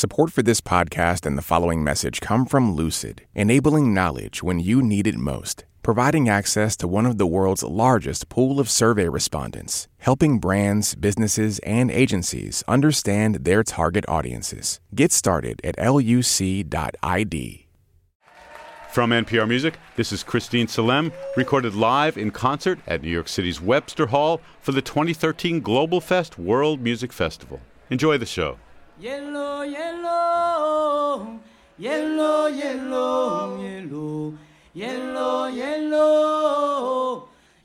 Support for this podcast and the following message come from Lucid, enabling knowledge when you need it most, providing access to one of the world's largest pool of survey respondents, helping brands, businesses, and agencies understand their target audiences. Get started at luc.id. From NPR Music, this is Christine Salem, recorded live in concert at New York City's Webster Hall for the 2013 Global Fest World Music Festival. Enjoy the show. Yellow, yellow, yellow, yellow, yellow, yellow, yellow,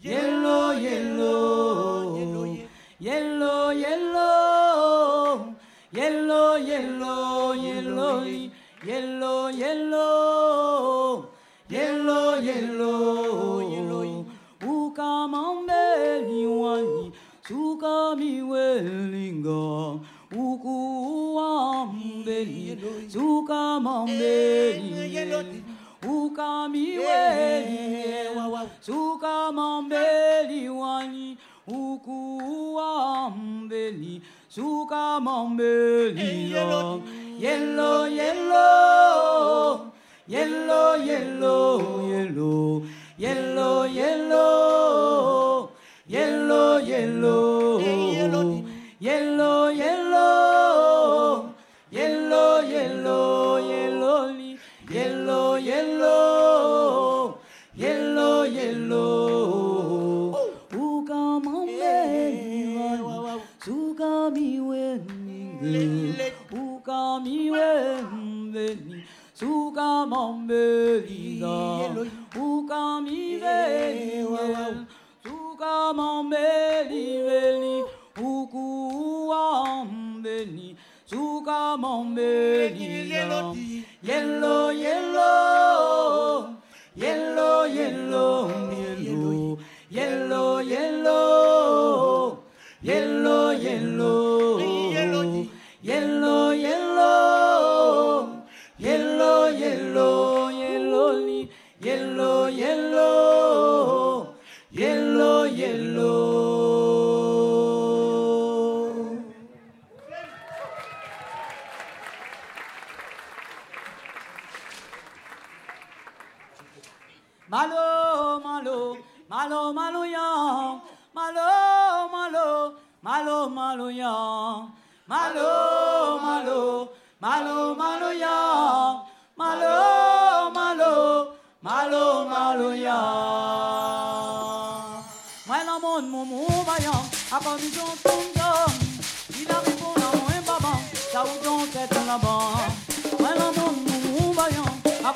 yellow, yellow, yellow, yellow, yellow, yellow, yellow, yellow, yellow, yellow, yellow, yellow, ukamambeli wani, sukami welinga, ukuambeli, sukamambeli, ukamiweli, sukamambeli wani, ukuambeli, sukamambeli, yellow, yellow, yellow, yellow, yellow, yellow, yellow, yellow, yellow, yellow,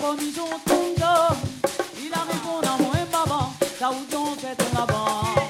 conditions tombent, il arrive qu'on a moins maman, ça où donc est ton avant.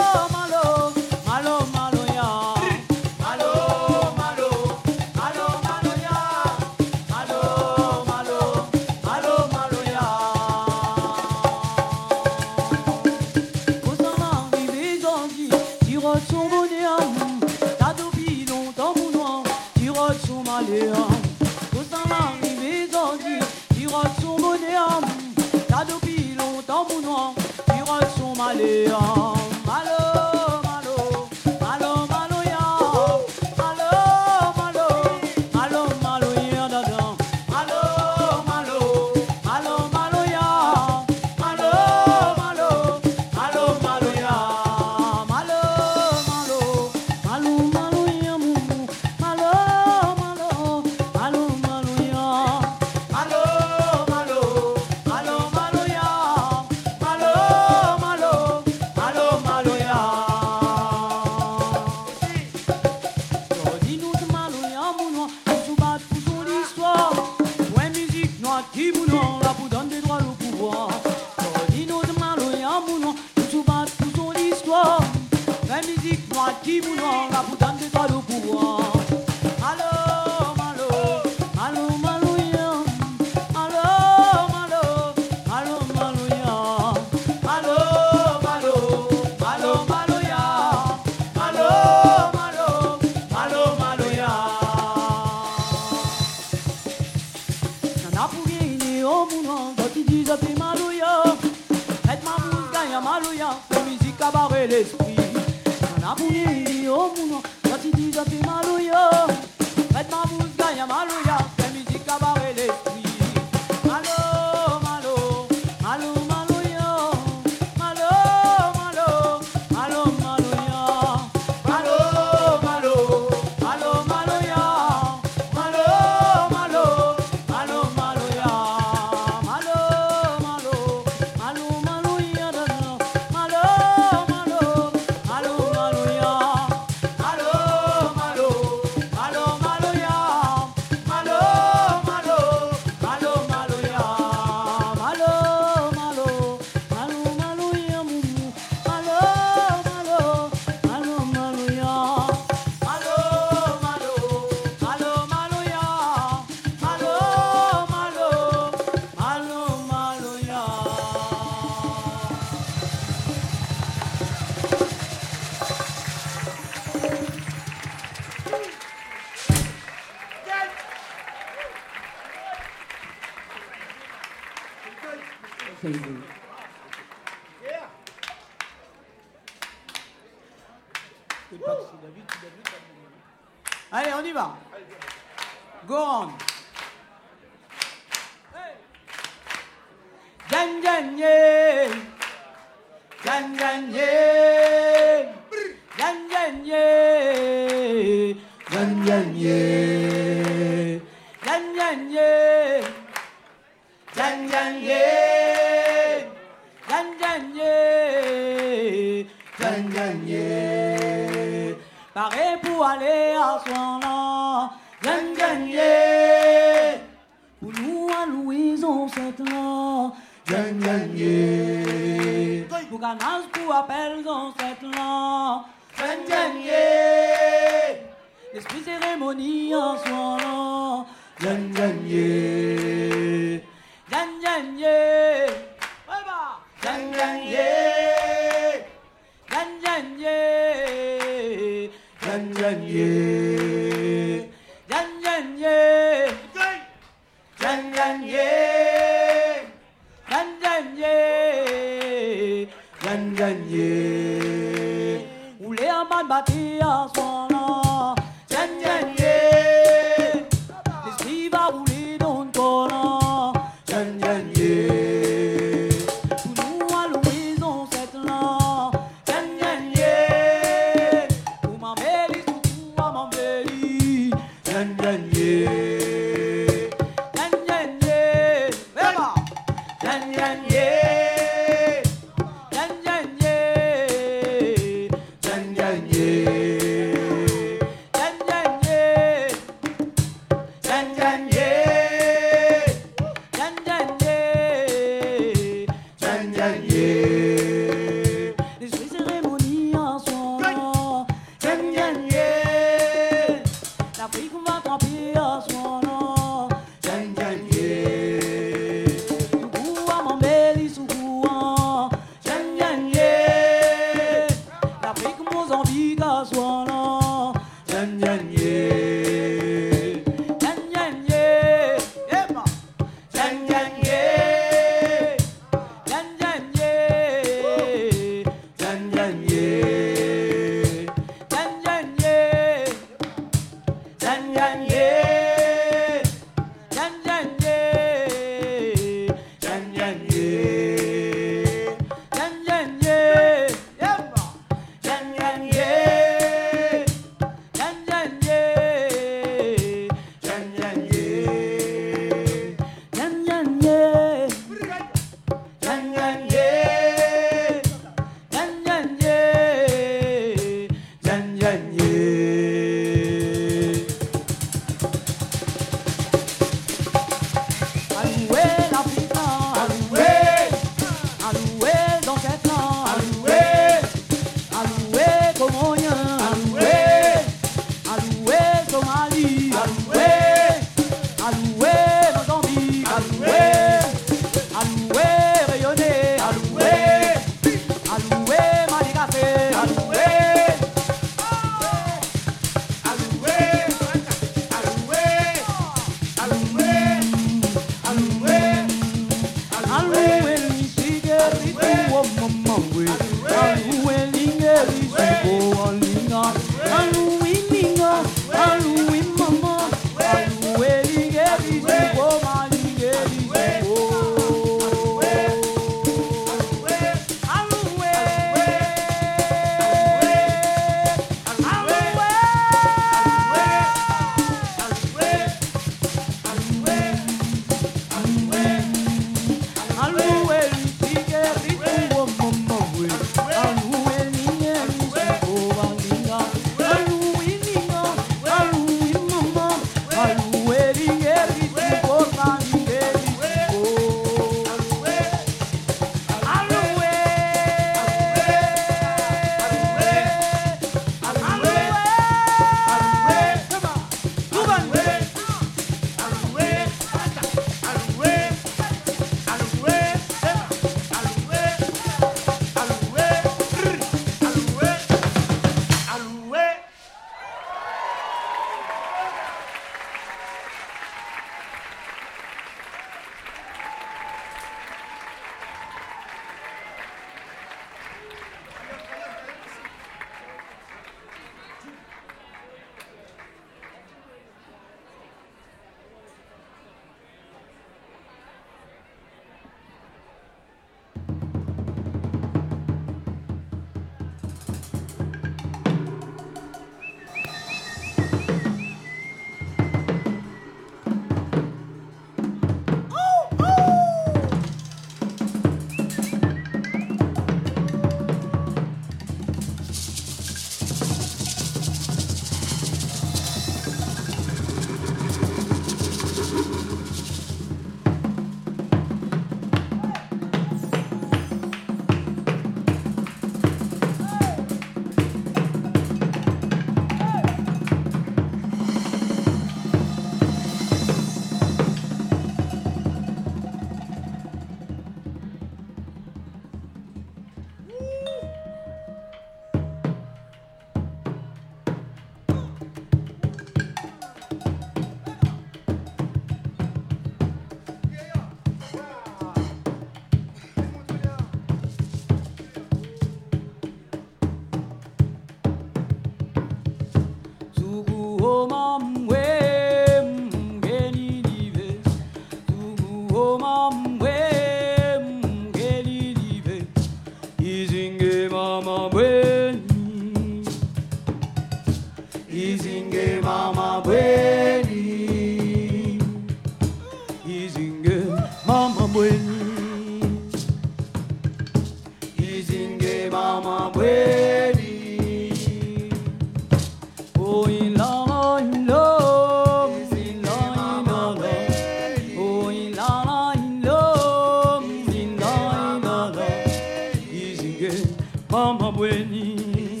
Oh,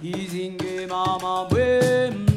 in la, in love, in la,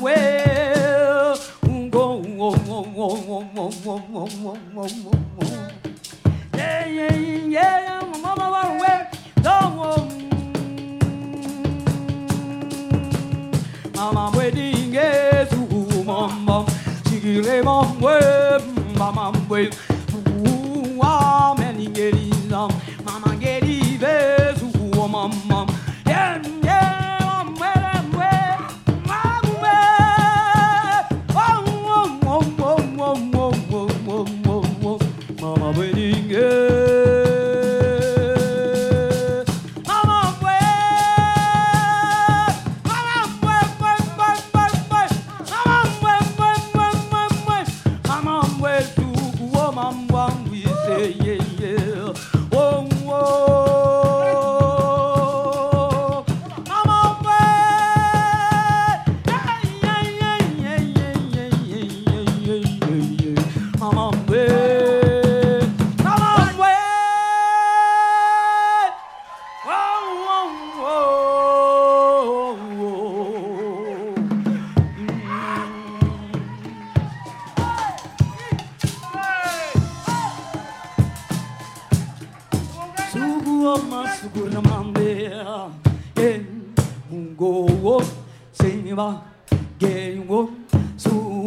well. Yeah, yeah, yeah, mama, mama. Don't Mama, wedding is who, mama. Ooh, ah, many getting on.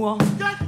walk.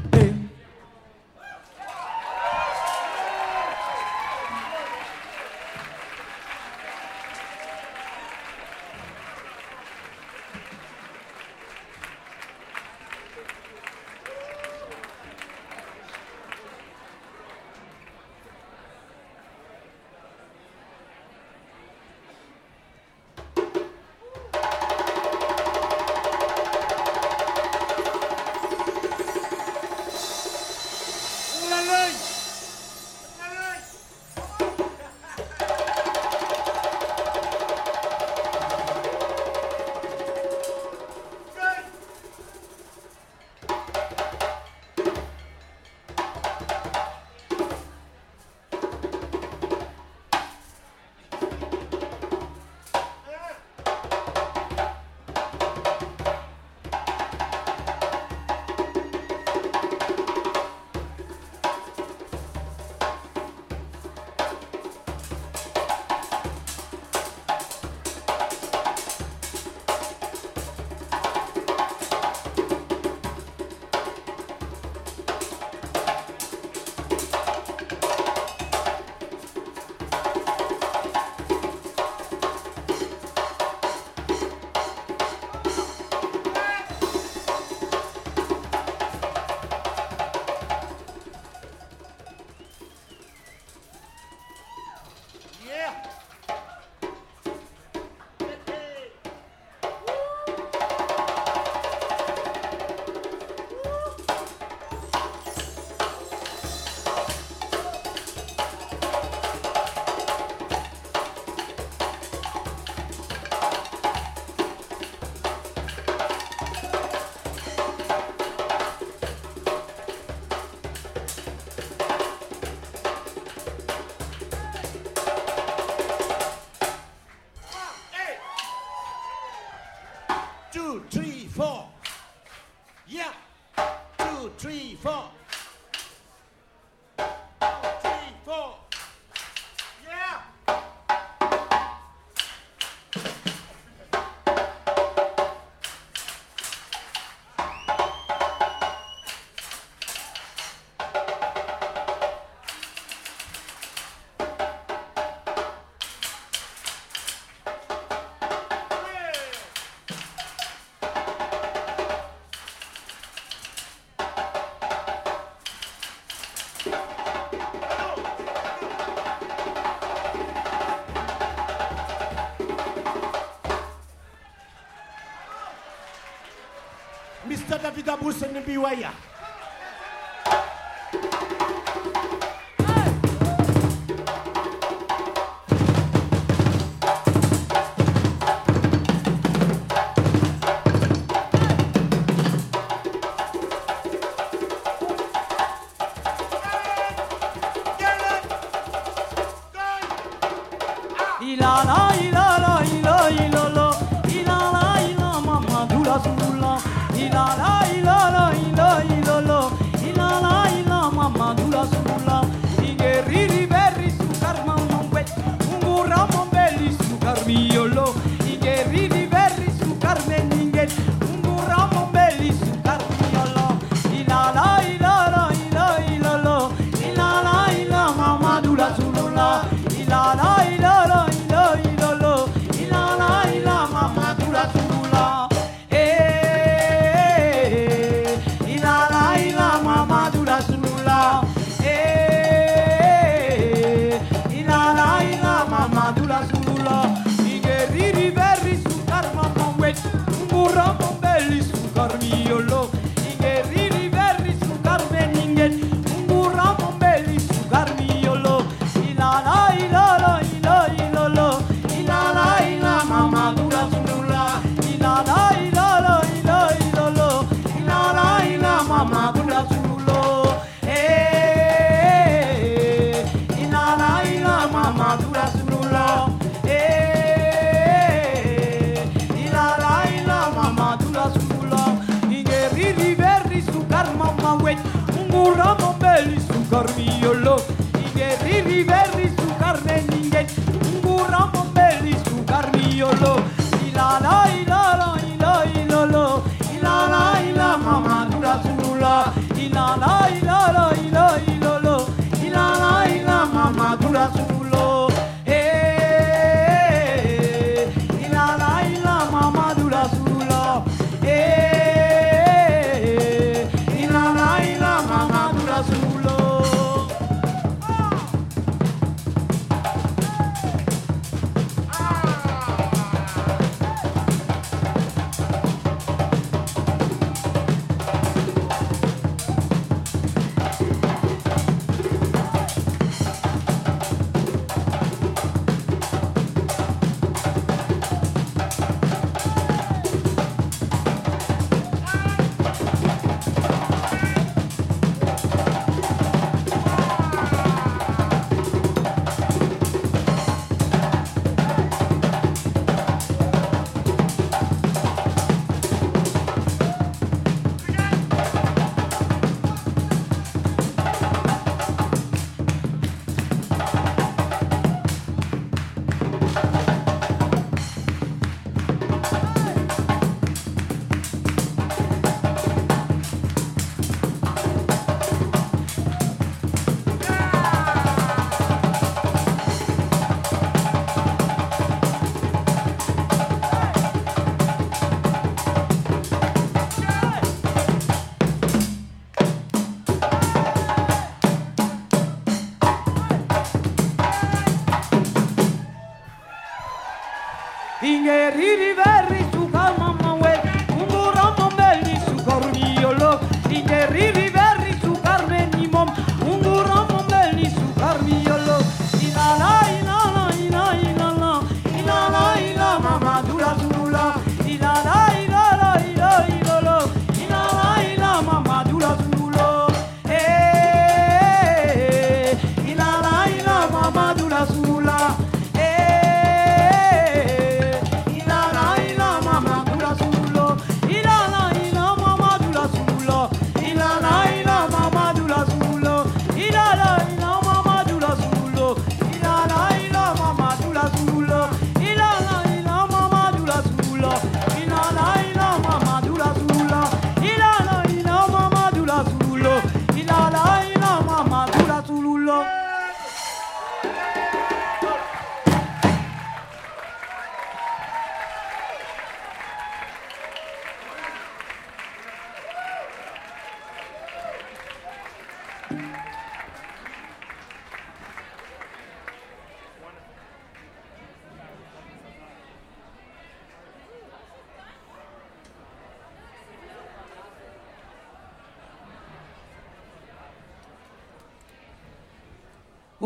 Mr. David Abus and the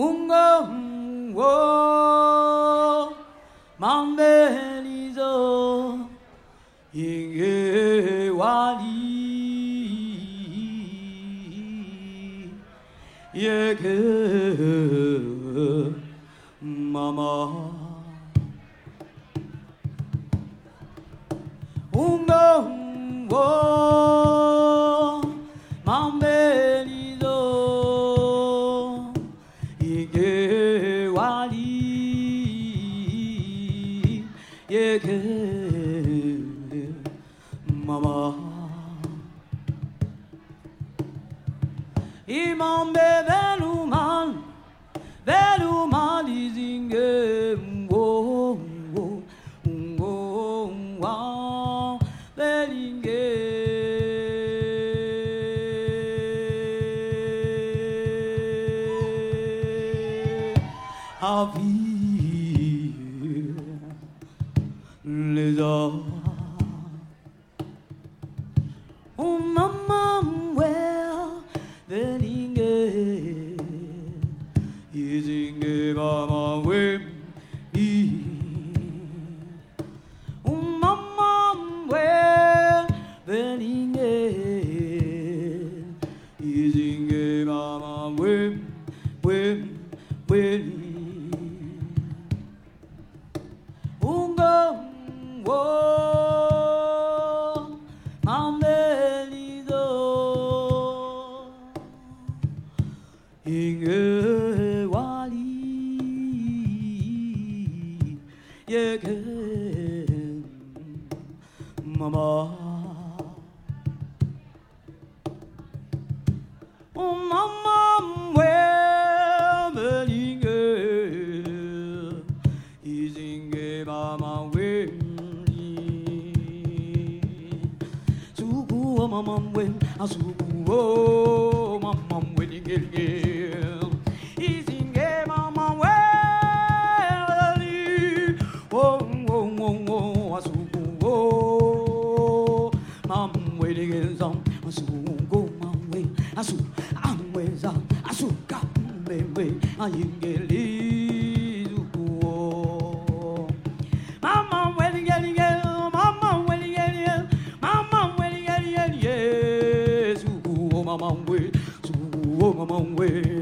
un les arts. Oh maman. long way.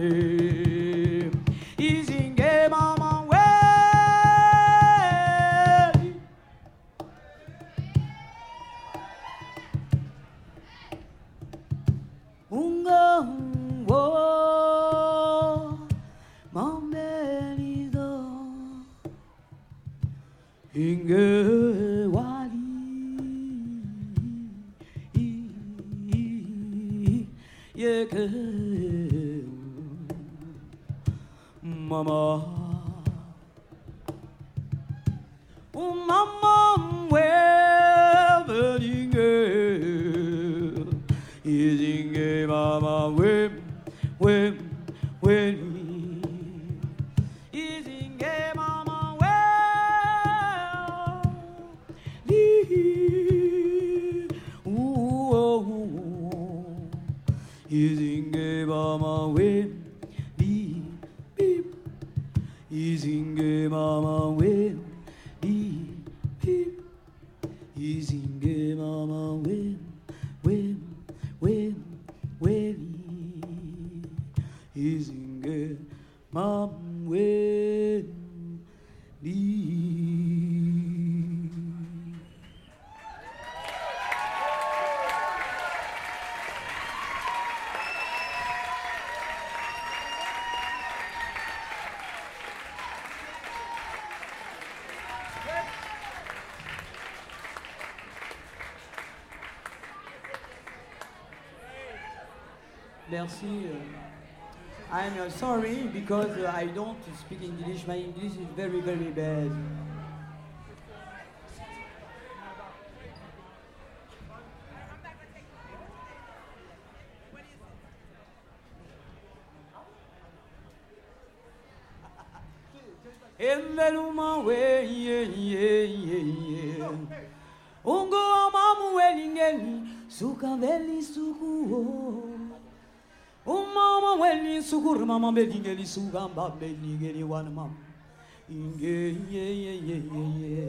merci. Euh, I'm uh, sorry because uh, I don't speak English. My English is very, very bad. Belingeli sugamba belingeli wan mam. Inge ye ye ye ye ye.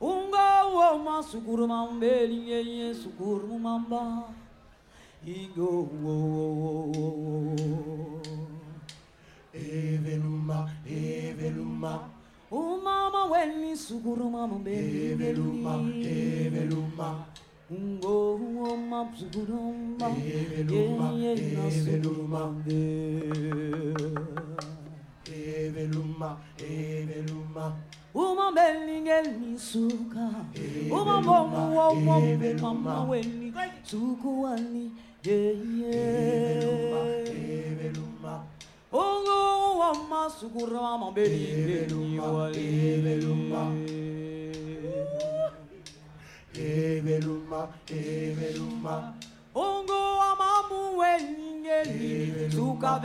Unga wo ma sukur mam ye sukur mamba. Ingo wo wo wo wo. Eveluma, Eveluma, Umama weni sukur mama Eveluma. Eveluma, Ye ye Uma belingel ni suka Uma bomu wo wo mama weni Suku wani yeah Eveluma, Ongo wama sukura mama belingel wali Eveluma, Eveluma, Ongo wama mu welingel Suka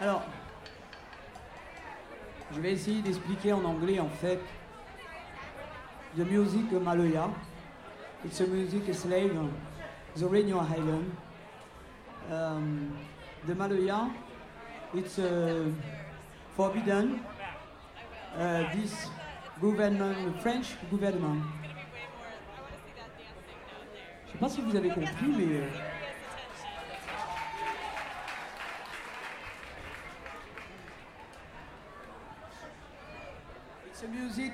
Alors, je vais essayer d'expliquer en anglais en fait the music of Maloya. It's a music slave, the Radio Island. Um, the Maloya, it's uh, forbidden. Uh, this government, French government. Je sais pas si vous avez compris, mais.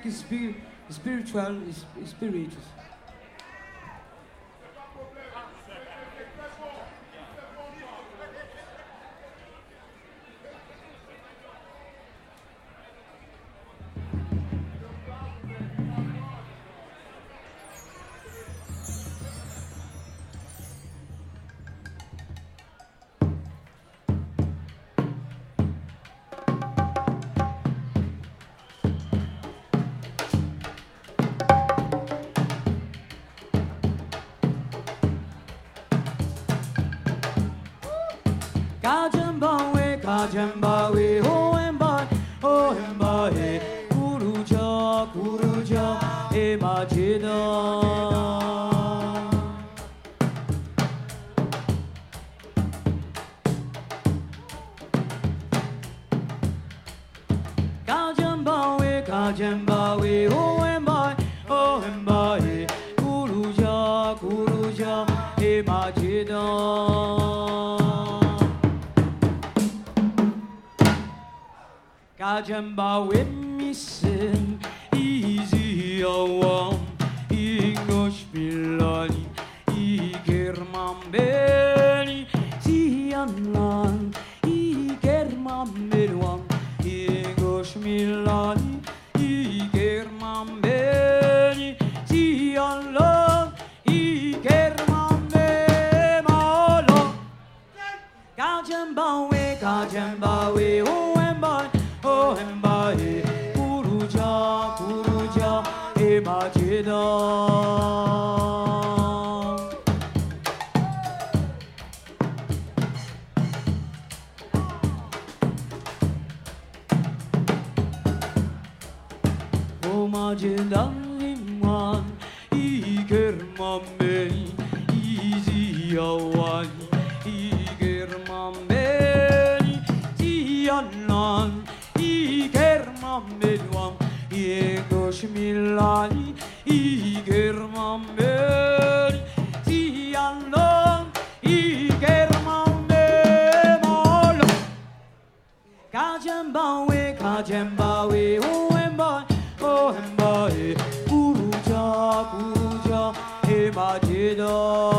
Music is spiritual, is is spiritual. Kajambawe, Oh Majida, Limwan, Igerman beni, Easy awani, Igerman beni, Tiyanan, Igerman benuam, Yegosh milani, Igerman beni, Tiyanan, Igerman bemolo. Kajambawe, Kajambawe, oh Majida.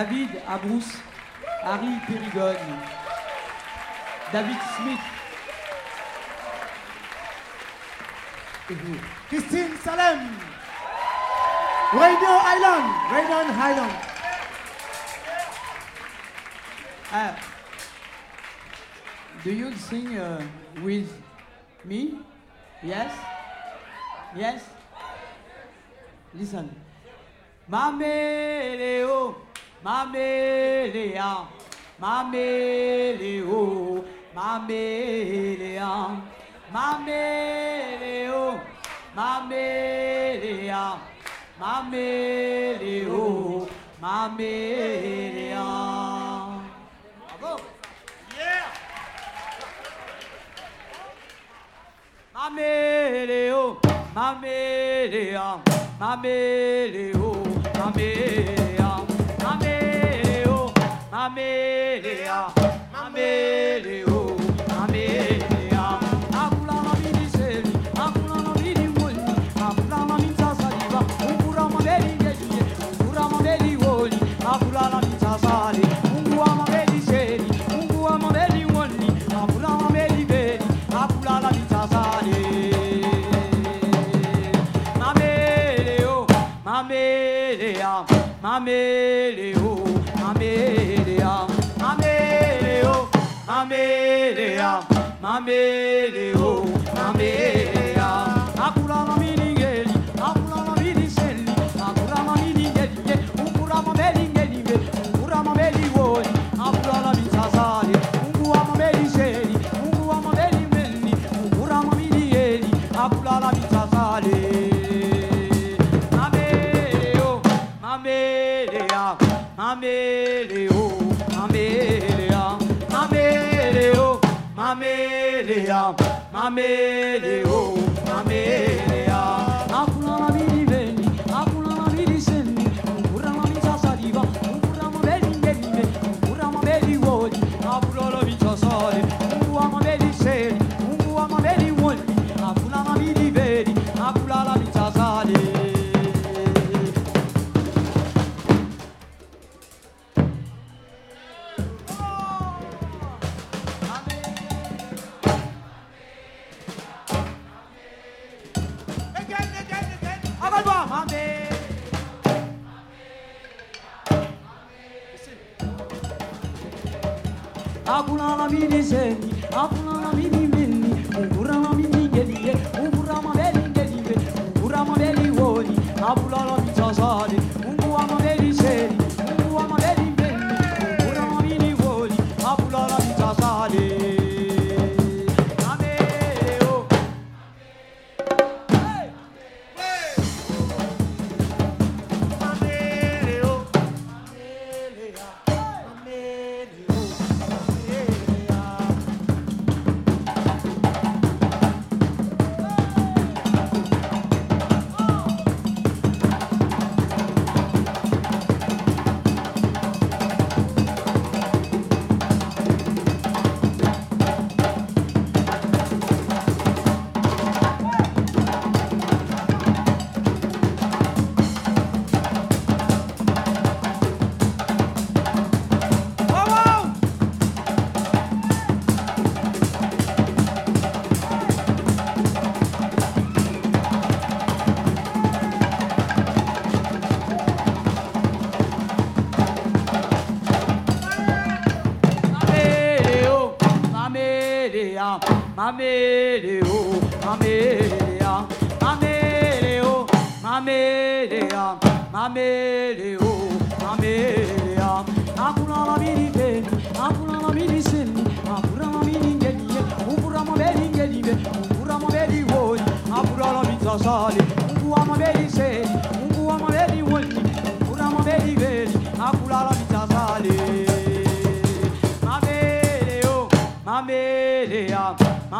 David Abrousse, Harry Périgone, David Smith. Christine Salem, Radio Island, Radio Island. Ah. Do you sing uh, with me? Yes? Yes? Listen. Mameleo. Maméléan, Maméléo, Maméléan, Maméléo, Maméléan, Maméléo, Maméléan. Bravo! Yeah! Maméléo, Maméléan, Maméléo, Maméléo. Amelia, Amelia. Mambele maméléon.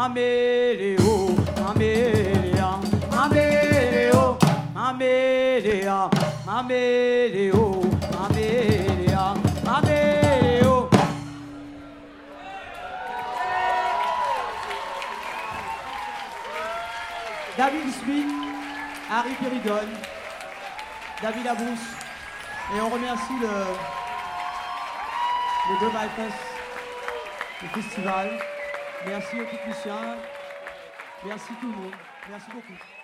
Améléo, Améléa, Améléo, Améléa, Améléo, Améléa, Améléo. David Smith, Harry Péridon, David Abrousse, et on remercie le, les deux bypass du festival. Merci aux techniciens. Merci tout le monde. Merci beaucoup.